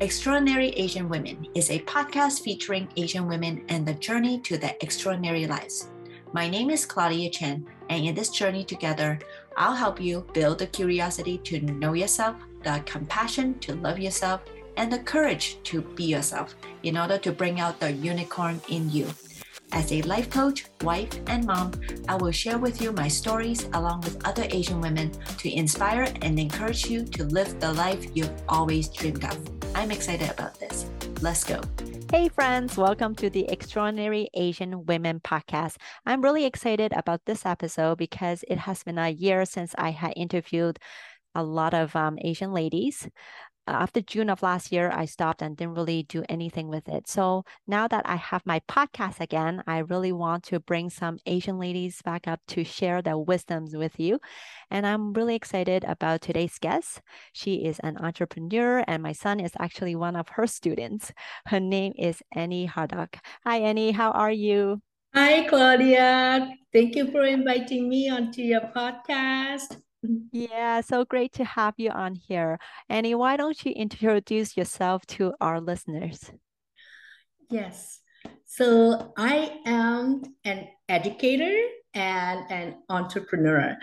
Extraordinary Asian Women is a podcast featuring Asian women and the journey to their extraordinary lives. My name is Claudia Chen, and in this journey together, I'll help you build the curiosity to know yourself, the compassion to love yourself, and the courage to be yourself in order to bring out the unicorn in you. As a life coach, wife, and mom, I will share with you my stories along with other Asian women to inspire and encourage you to live the life you've always dreamed of. I'm excited about this. Let's go. Hey, friends, welcome to the Extraordinary Asian Women podcast. I'm really excited about this episode because it has been a year since I had interviewed a lot of um, Asian ladies Uh, after June of last year, I stopped and didn't really do anything with it. So now that I have my podcast again, I really want to bring some Asian ladies back up to share their wisdoms with you. And I'm really excited about today's guest. She is an entrepreneur, and my son is actually one of her students. Her name is Annie Hardock. Hi, Annie. How are you? Hi, Claudia. Thank you for inviting me onto your podcast. Yeah, so great to have you on here. Annie, why don't you introduce yourself to our listeners? Yes. So I am an educator and an entrepreneur.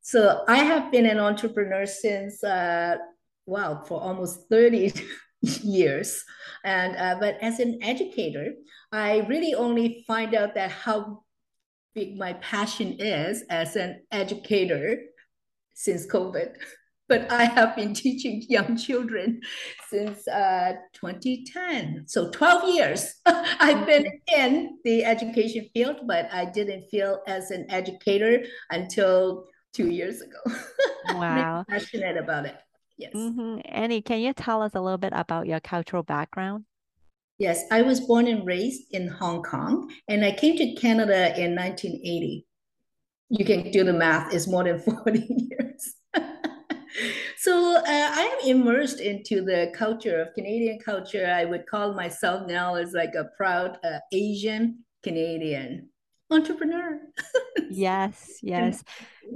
So I have been an entrepreneur since, uh, wow, for almost 30 years. And, uh, but as an educator, I really only find out that how big my passion is as an educator since COVID. But I have been teaching young children since uh, 2010. So 12 years I've been in the education field, but I didn't feel as an educator until two years ago. Wow. passionate about it. Yes. Mm-hmm. Annie, can you tell us a little bit about your cultural background? Yes, I was born and raised in Hong Kong, and I came to Canada in 1980 you can do the math, it's more than 40 years. So uh, I am immersed into the culture of Canadian culture. I would call myself now as like a proud uh, Asian Canadian entrepreneur. yes, yes.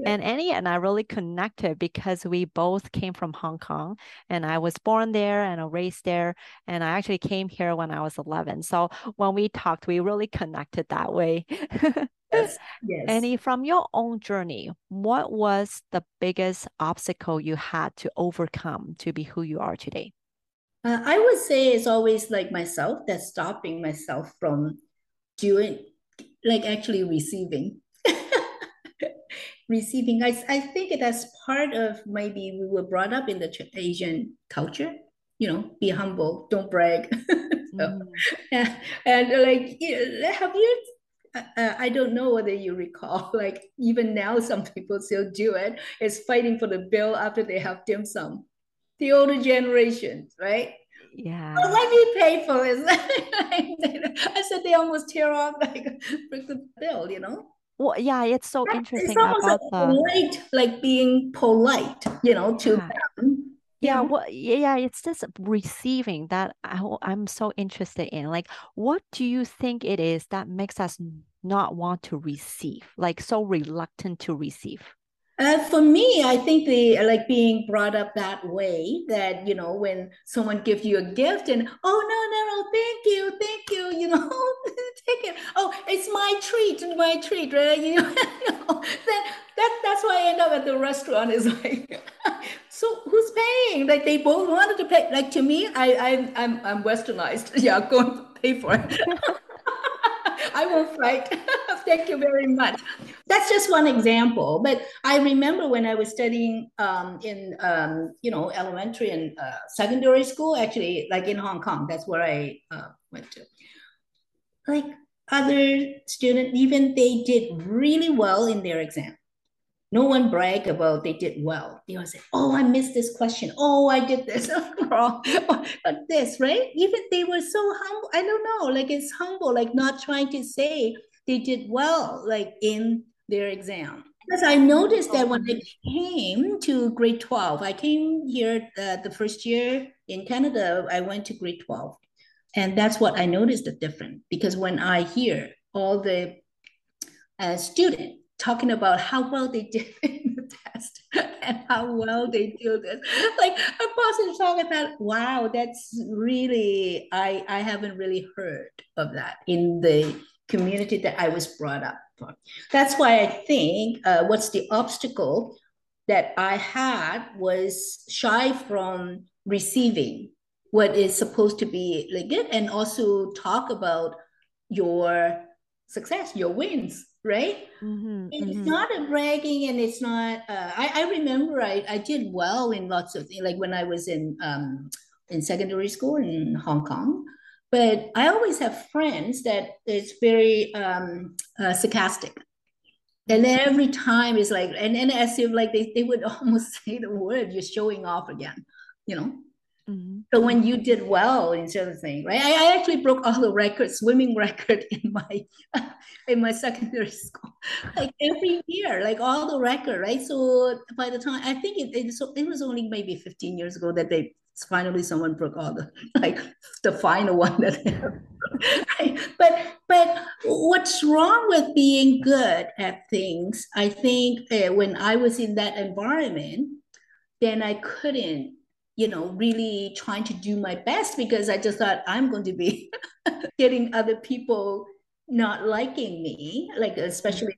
And Annie and I really connected because we both came from Hong Kong and I was born there and raised there. And I actually came here when I was 11. So when we talked, we really connected that way. Yes. yes. Annie, from your own journey, what was the biggest obstacle you had to overcome to be who you are today? Uh, I would say it's always like myself that's stopping myself from doing, like actually receiving. receiving. I, I think that's part of maybe we were brought up in the Asian culture, you know, be humble, don't brag. so, mm. and, and like, have you uh, I don't know whether you recall, like even now, some people still do it. It's fighting for the bill after they have dim sum. The older generations, right? Yeah. Oh, let me pay for this. I said they almost tear off like the bill, you know. Well, yeah, it's so interesting it's almost about like the polite, like being polite, you know, to yeah. them yeah well yeah it's just receiving that I, i'm so interested in like what do you think it is that makes us not want to receive like so reluctant to receive? Uh, for me, I think the like being brought up that way that you know when someone gives you a gift and oh no no no thank you thank you you know take it oh it's my treat my treat right? You know, then that that's why I end up at the restaurant is like so who's paying like they both wanted to pay like to me I I I'm I'm westernized yeah go and pay for it. I won't fight. Thank you very much. That's just one example. But I remember when I was studying um, in, um, you know, elementary and uh, secondary school, actually, like in Hong Kong, that's where I uh, went to. Like other students, even they did really well in their exam no one brag about they did well. They all say, "Oh, I missed this question. Oh, I did this wrong." but this, right? Even they were so humble. I don't know. Like it's humble, like not trying to say they did well, like in their exam. Because I noticed that when I came to grade twelve, I came here uh, the first year in Canada. I went to grade twelve, and that's what I noticed the difference. Because when I hear all the uh, student talking about how well they did in the test. and how well they do this. Like a positive talk, I thought, wow, that's really I I haven't really heard of that in the community that I was brought up for. That's why I think uh, what's the obstacle that I had was shy from receiving what is supposed to be like good and also talk about your success, your wins, right? Mm-hmm, it's mm-hmm. not a bragging and it's not, uh, I, I remember I, I did well in lots of things, like when I was in, um, in secondary school in Hong Kong. But I always have friends that is very um, uh, sarcastic. And then every time it's like, and then as if like they, they would almost say the word, you're showing off again, you know? Mm-hmm. So when you did well in certain things, right? I, I, actually broke all the records, swimming record in my in my secondary school, like every year, like all the record, right? So by the time I think it, it, it was only maybe 15 years ago that they finally someone broke all the like the final one that right? but but what's wrong with being good at things i think uh, when i was in that environment then i couldn't you know, really trying to do my best because I just thought I'm going to be getting other people not liking me, like especially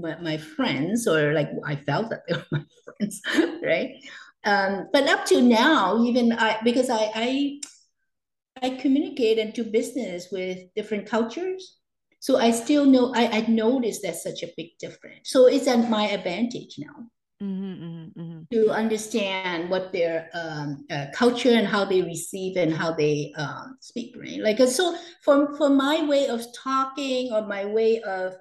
my, my, friends, or like I felt that they were my friends, right? Um, but up to now, even I because I I I communicate and do business with different cultures. So I still know I, I noticed there's such a big difference. So it's at my advantage now. Mm-hmm, mm-hmm, mm-hmm. To understand what their um, uh, culture and how they receive and how they um, speak, right? Like so, for for my way of talking or my way of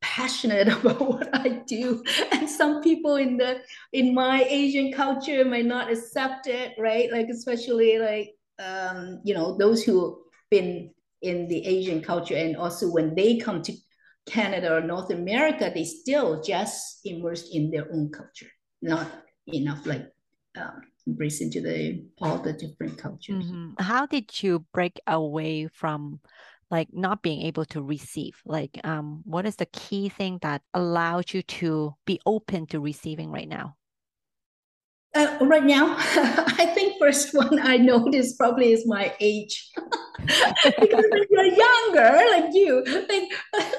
passionate about what I do, and some people in the in my Asian culture might not accept it, right? Like especially like um, you know those who been in the Asian culture, and also when they come to Canada or North America, they still just immersed in their own culture, not enough like um, embrace into the all the different cultures. Mm-hmm. How did you break away from like not being able to receive? Like, um, what is the key thing that allowed you to be open to receiving right now? Uh, right now, I think first one I noticed probably is my age. because when you're younger, like you, like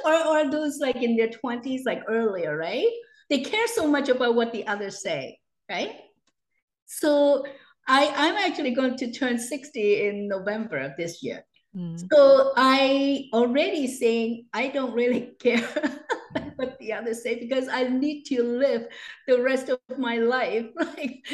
or, or those like in their 20s, like earlier, right? They care so much about what the others say, right? So I, I'm actually going to turn 60 in November of this year. Mm. So I already saying I don't really care what the others say because I need to live the rest of my life like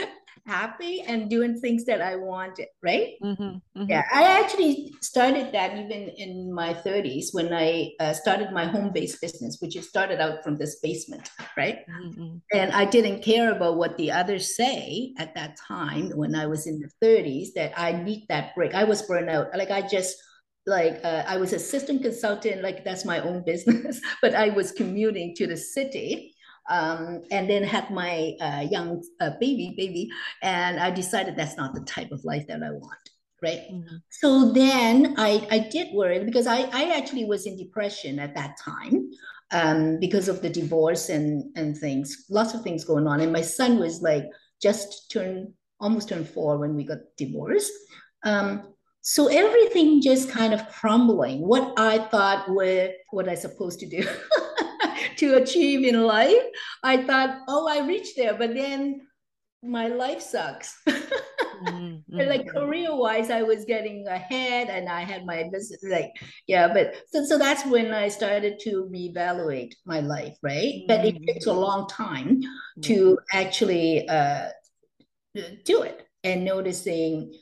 happy and doing things that I wanted, right? Mm-hmm, mm-hmm. Yeah, I actually started that even in my 30s when I uh, started my home based business, which started out from this basement, right? Mm-hmm. And I didn't care about what the others say at that time when I was in the 30s that I need that break. I was burned out. Like I just like uh, I was a systems consultant, like that's my own business, but I was commuting to the city. Um, and then had my uh, young uh, baby, baby, and I decided that's not the type of life that I want, right? Mm-hmm. So then I, I did worry because I, I actually was in depression at that time um, because of the divorce and and things, lots of things going on, and my son was like just turned almost turned four when we got divorced. Um, so everything just kind of crumbling what i thought were what i supposed to do to achieve in life i thought oh i reached there but then my life sucks mm-hmm. like career wise i was getting ahead and i had my business like yeah but so, so that's when i started to reevaluate my life right mm-hmm. but it mm-hmm. takes a long time mm-hmm. to actually uh, do it and noticing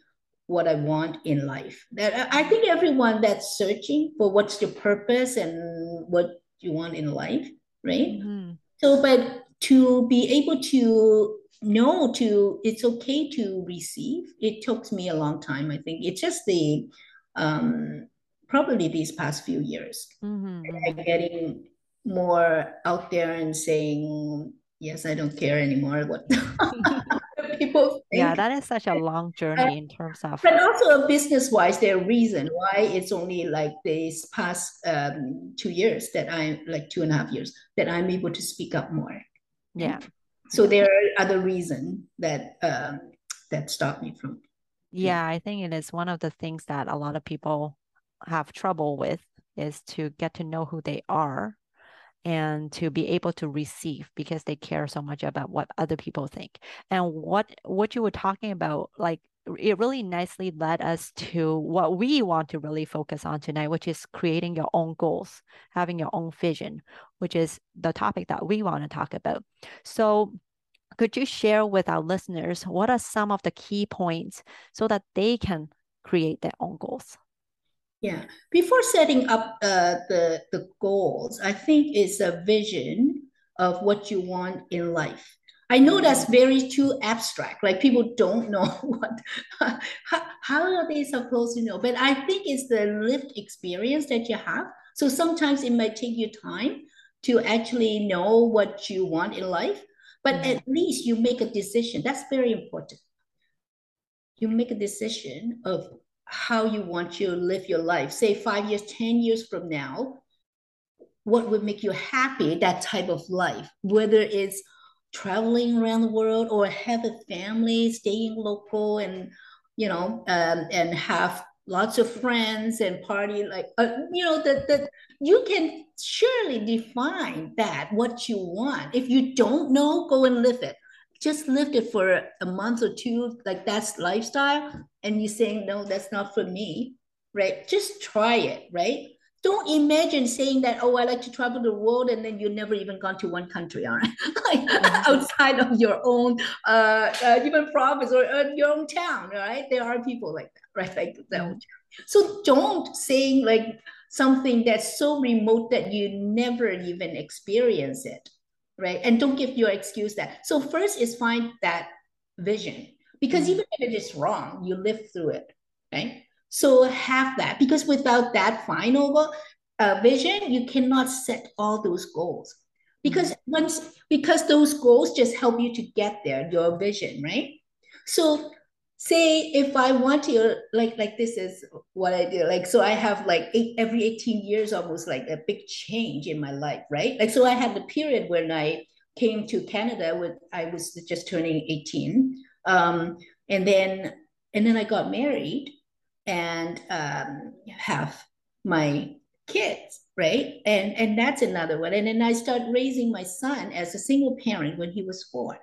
what I want in life. That I think everyone that's searching for what's your purpose and what you want in life, right? Mm-hmm. So, but to be able to know to it's okay to receive, it took me a long time. I think it's just the um, probably these past few years, mm-hmm. getting more out there and saying yes, I don't care anymore what people think. Yeah, that is such a long journey in terms of. But also business wise, there are reason why it's only like this past um, two years that I'm like two and a half years that I'm able to speak up more. Yeah. So there are other reasons that um, that stop me from. Yeah, I think it is one of the things that a lot of people have trouble with is to get to know who they are and to be able to receive because they care so much about what other people think. And what what you were talking about like it really nicely led us to what we want to really focus on tonight, which is creating your own goals, having your own vision, which is the topic that we want to talk about. So, could you share with our listeners what are some of the key points so that they can create their own goals? Yeah, before setting up uh, the the goals, I think it's a vision of what you want in life I know that's very too abstract. Like people don't know what, how, how are they supposed to know? But I think it's the lived experience that you have. So sometimes it might take you time to actually know what you want in life, but mm-hmm. at least you make a decision. That's very important. You make a decision of how you want to live your life. Say five years, 10 years from now, what would make you happy, that type of life, whether it's traveling around the world or have a family staying local and you know um, and have lots of friends and party like uh, you know that that you can surely define that what you want. If you don't know go and live it just live it for a month or two like that's lifestyle and you're saying no that's not for me right? Just try it right? Don't imagine saying that oh i like to travel the world and then you never even gone to one country all right? Like mm-hmm. outside of your own uh, uh, even province or uh, your own town right? There are people like that right? Like that mm-hmm. so don't saying like something that's so remote that you never even experience it right and don't give your excuse that so first is find that vision because mm-hmm. even if it is wrong you live through it right so have that because without that final uh, vision, you cannot set all those goals. Because mm-hmm. once because those goals just help you to get there, your vision, right? So say if I want to like like this is what I do. Like so I have like eight, every 18 years almost like a big change in my life, right? Like so I had the period when I came to Canada with I was just turning 18. Um, and then and then I got married and um, have my kids right and and that's another one and then i start raising my son as a single parent when he was four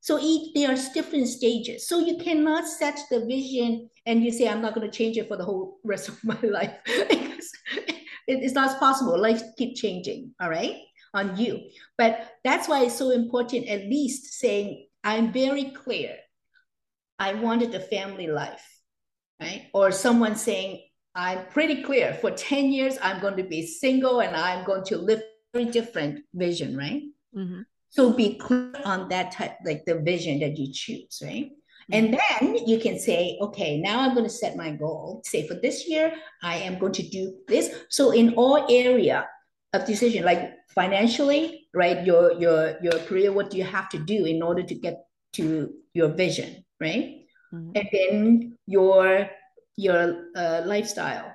so each there are different stages so you cannot set the vision and you say i'm not going to change it for the whole rest of my life because it's not possible life keep changing all right on you but that's why it's so important at least saying i'm very clear i wanted a family life right? Or someone saying, I'm pretty clear for 10 years, I'm going to be single and I'm going to live a very different vision, right? Mm-hmm. So be clear on that type, like the vision that you choose, right? Mm-hmm. And then you can say, okay, now I'm going to set my goal. Say for this year, I am going to do this. So in all area of decision, like financially, right? Your your your career, what do you have to do in order to get to your vision, right? mm-hmm. and then your your uh, lifestyle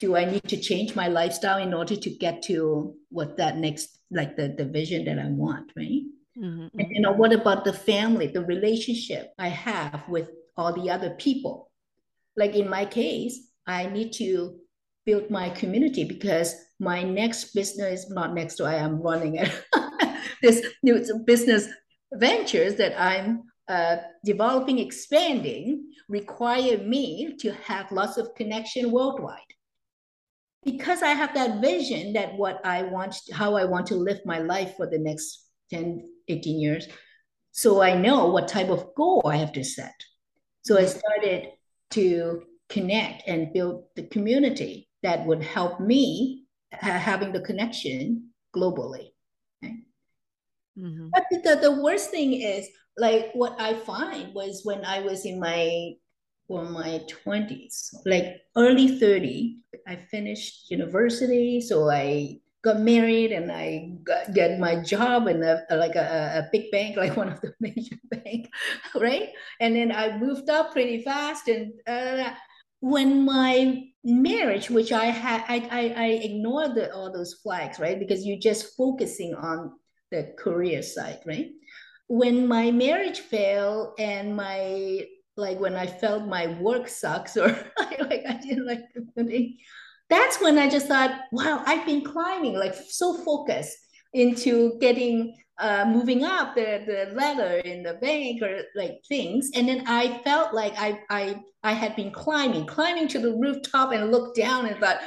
do i need to change my lifestyle in order to get to what that next like the, the vision that i want right mm-hmm. and you know what about the family the relationship i have with all the other people like in my case i need to build my community because my next business not next to i am running it this new business ventures that i'm uh, developing, expanding require me to have lots of connection worldwide. Because I have that vision that what I want, how I want to live my life for the next 10, 18 years. So I know what type of goal I have to set. So I started to connect and build the community that would help me ha- having the connection globally. Okay? Mm-hmm. But the, the worst thing is like what I find was when I was in my well, my 20s, like early 30, I finished university. So I got married and I got get my job in a, like a, a big bank, like one of the major bank, right? And then I moved up pretty fast. And uh, when my marriage, which I had, I, I, I ignored the, all those flags, right? Because you're just focusing on the career side, right? when my marriage failed and my like when I felt my work sucks or like I didn't like the thing, that's when I just thought, wow, I've been climbing, like so focused into getting uh, moving up the, the ladder in the bank or like things. And then I felt like I, I, I had been climbing, climbing to the rooftop and looked down and thought,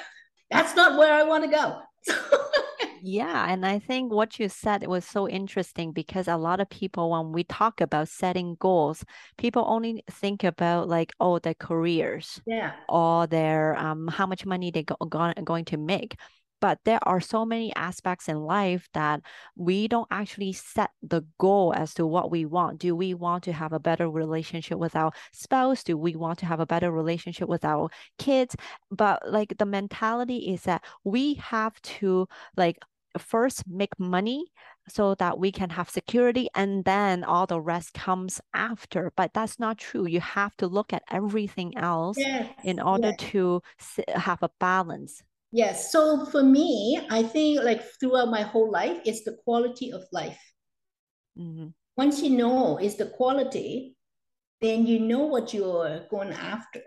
that's not where I want to go. yeah. And I think what you said was so interesting because a lot of people, when we talk about setting goals, people only think about like, oh, their careers yeah. or their, um, how much money they go, go, going to make but there are so many aspects in life that we don't actually set the goal as to what we want do we want to have a better relationship with our spouse do we want to have a better relationship with our kids but like the mentality is that we have to like first make money so that we can have security and then all the rest comes after but that's not true you have to look at everything else yes. in order yes. to have a balance Yes. So for me, I think like throughout my whole life, it's the quality of life. Mm-hmm. Once you know it's the quality, then you know what you're going after,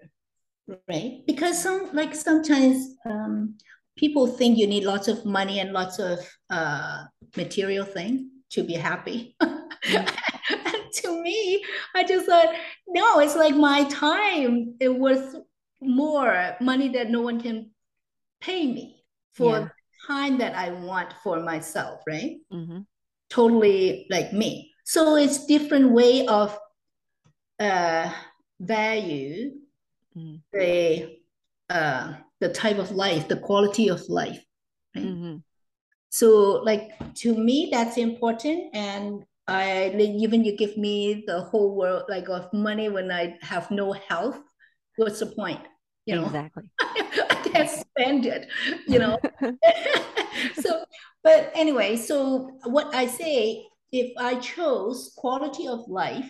right? Because some like sometimes um, people think you need lots of money and lots of uh, material thing to be happy. Mm-hmm. to me, I just thought, no, it's like my time. It worth more money that no one can pay me for yeah. time that I want for myself, right? Mm-hmm. Totally like me. So it's different way of uh, value mm. the uh, the type of life, the quality of life. Right? Mm-hmm. So like to me, that's important, and I even you give me the whole world like of money when I have no health. What's the point? You know exactly. I can't spend it, you know. so, but anyway, so what I say, if I chose quality of life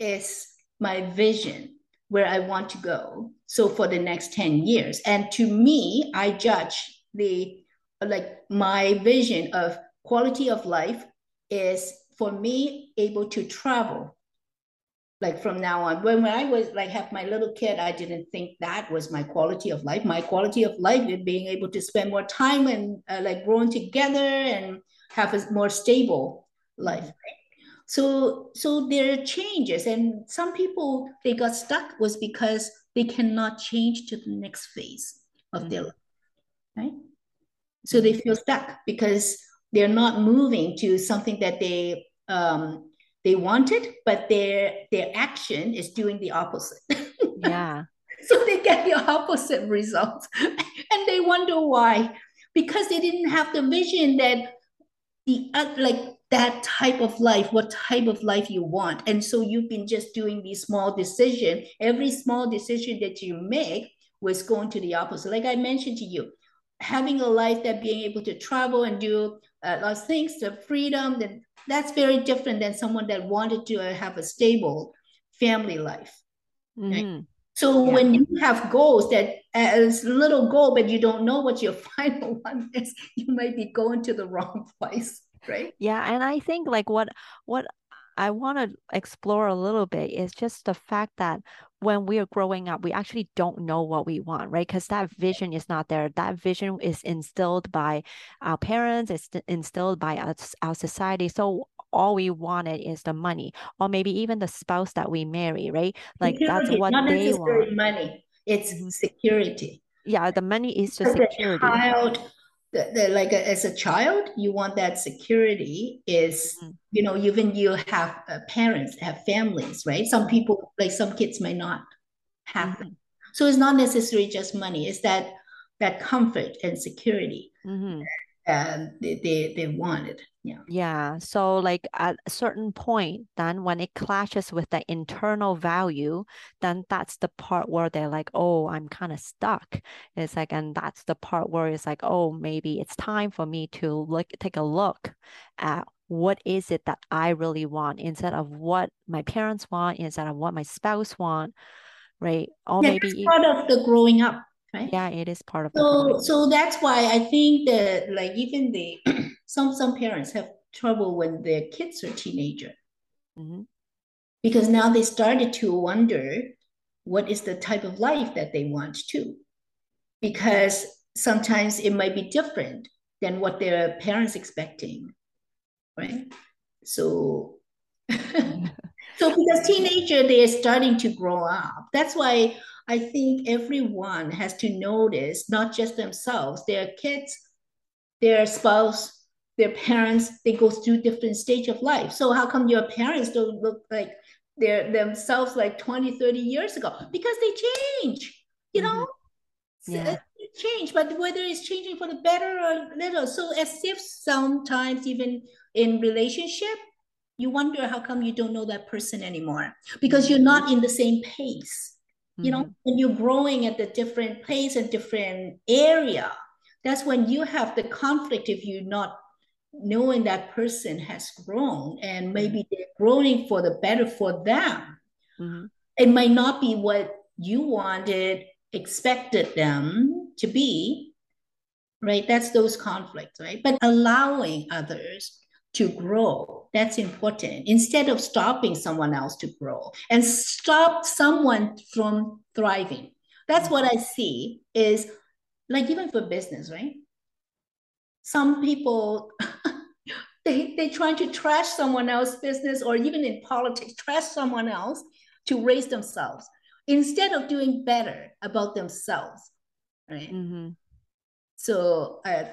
is my vision where I want to go. So for the next 10 years. And to me, I judge the like my vision of quality of life is for me able to travel like from now on when, when i was like have my little kid i didn't think that was my quality of life my quality of life is being able to spend more time and uh, like growing together and have a more stable life right? So so there are changes and some people they got stuck was because they cannot change to the next phase of mm-hmm. their life right so they feel stuck because they're not moving to something that they um, they wanted, but their their action is doing the opposite. Yeah. so they get the opposite results, and they wonder why, because they didn't have the vision that the uh, like that type of life, what type of life you want, and so you've been just doing these small decision. Every small decision that you make was going to the opposite. Like I mentioned to you, having a life that being able to travel and do uh, lots of things, the freedom, then that's very different than someone that wanted to have a stable family life. Mm-hmm. So yeah. when you have goals that as little goal, but you don't know what your final one is, you might be going to the wrong place, right? Yeah, and I think like what what I want to explore a little bit is just the fact that when we are growing up, we actually don't know what we want, right? Because that vision is not there. That vision is instilled by our parents, it's instilled by us, our society. So all we wanted is the money, or maybe even the spouse that we marry, right? Like security, that's what not they want. Money, it's mm-hmm. security. Yeah, the money is the security. child like a, as a child you want that security is mm-hmm. you know even you have uh, parents have families right some people like some kids may not have mm-hmm. so it's not necessarily just money it's that that comfort and security mm-hmm. Um, they, they they wanted yeah. Yeah so like at a certain point then when it clashes with the internal value then that's the part where they're like oh i'm kind of stuck. It's like and that's the part where it's like oh maybe it's time for me to look take a look at what is it that i really want instead of what my parents want instead of what my spouse want right? Or yeah, maybe part of the growing up right yeah it is part of so so that's why i think that like even the some some parents have trouble when their kids are teenager Mm-hmm. Because now they started to wonder what is the type of life that they want to. Because sometimes it might be different than what their parents expecting, right? So, so because teenager they are starting to grow up. That's why I think everyone has to notice not just themselves, their kids, their spouse, their parents. They go through different stage of life. So how come your parents don't look like their themselves like 20, 30 years ago? Because they change. You know. Mm-hmm. Yeah change, but whether it's changing for the better or little. So as if sometimes even in relationship, you wonder how come you don't know that person anymore because you're not in the same pace. You know, mm-hmm. when you're growing at the different pace and different area, that's when you have the conflict if you're not knowing that person has grown and maybe mm-hmm. they're growing for the better for them. Mm-hmm. It might not be what you wanted, expected them to be, right? That's those conflicts, right? But allowing others to grow, that's important. Instead of stopping someone else to grow and stop someone from thriving. That's what I see is like even for business, right? Some people they they trying to trash someone else's business or even in politics, trash someone else to raise themselves instead of doing better about themselves right mm-hmm. so uh,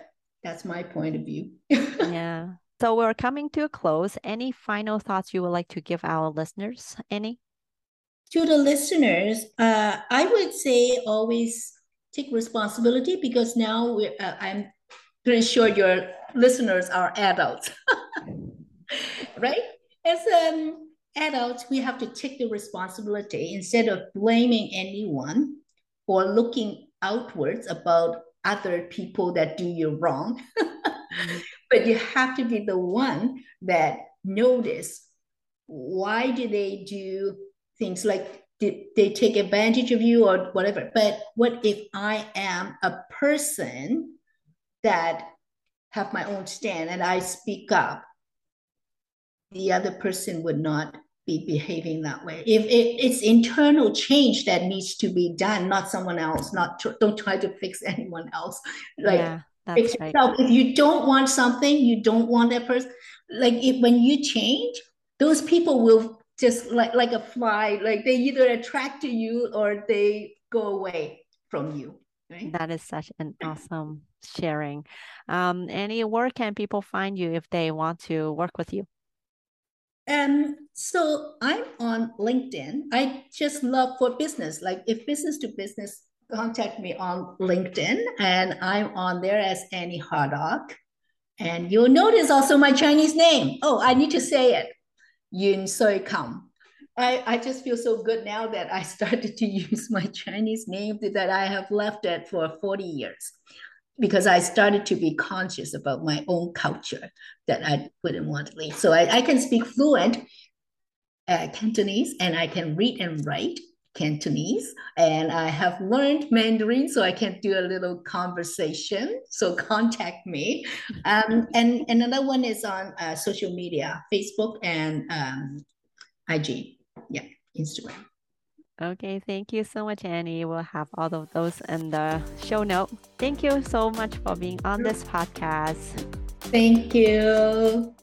that's my point of view yeah so we're coming to a close. Any final thoughts you would like to give our listeners? Any? To the listeners uh, i would say always take responsibility because now we're, uh, i'm pretty sure your listeners are adults right? As um adults we have to take the responsibility instead of blaming anyone or looking outwards about other people that do you wrong. Mm-hmm. But you have to be the one that notice why do they do things like did they take advantage of you or whatever but what if i am a person that have my own stand and i speak up the other person would not be behaving that way. If it, it's internal change that needs to be done, not someone else. Not tr- don't try to fix anyone else. Like yeah, fix right. yourself. If you don't want something, you don't want that person. Like if when you change, those people will just like like a fly. Like they either attract to you or they go away from you. Right? That is such an awesome sharing. Um, any where can people find you if they want to work with you? Um, so I'm on LinkedIn. I just love for business. Like if business to business, contact me on LinkedIn, and I'm on there as Annie Hardock. And you'll notice also my Chinese name. Oh, I need to say it. Yun Soi Kam. I, I just feel so good now that I started to use my Chinese name that I have left it for 40 years because I started to be conscious about my own culture that I wouldn't want to leave. So I, I can speak fluent uh, Cantonese and I can read and write Cantonese. And I have learned Mandarin, so I can do a little conversation. So contact me. Um, and, and another one is on uh, social media, Facebook and um, IG. Yeah, Instagram. Okay, thank you so much, Annie. We'll have all of those in the show note. Thank you so much for being on this podcast. Thank you.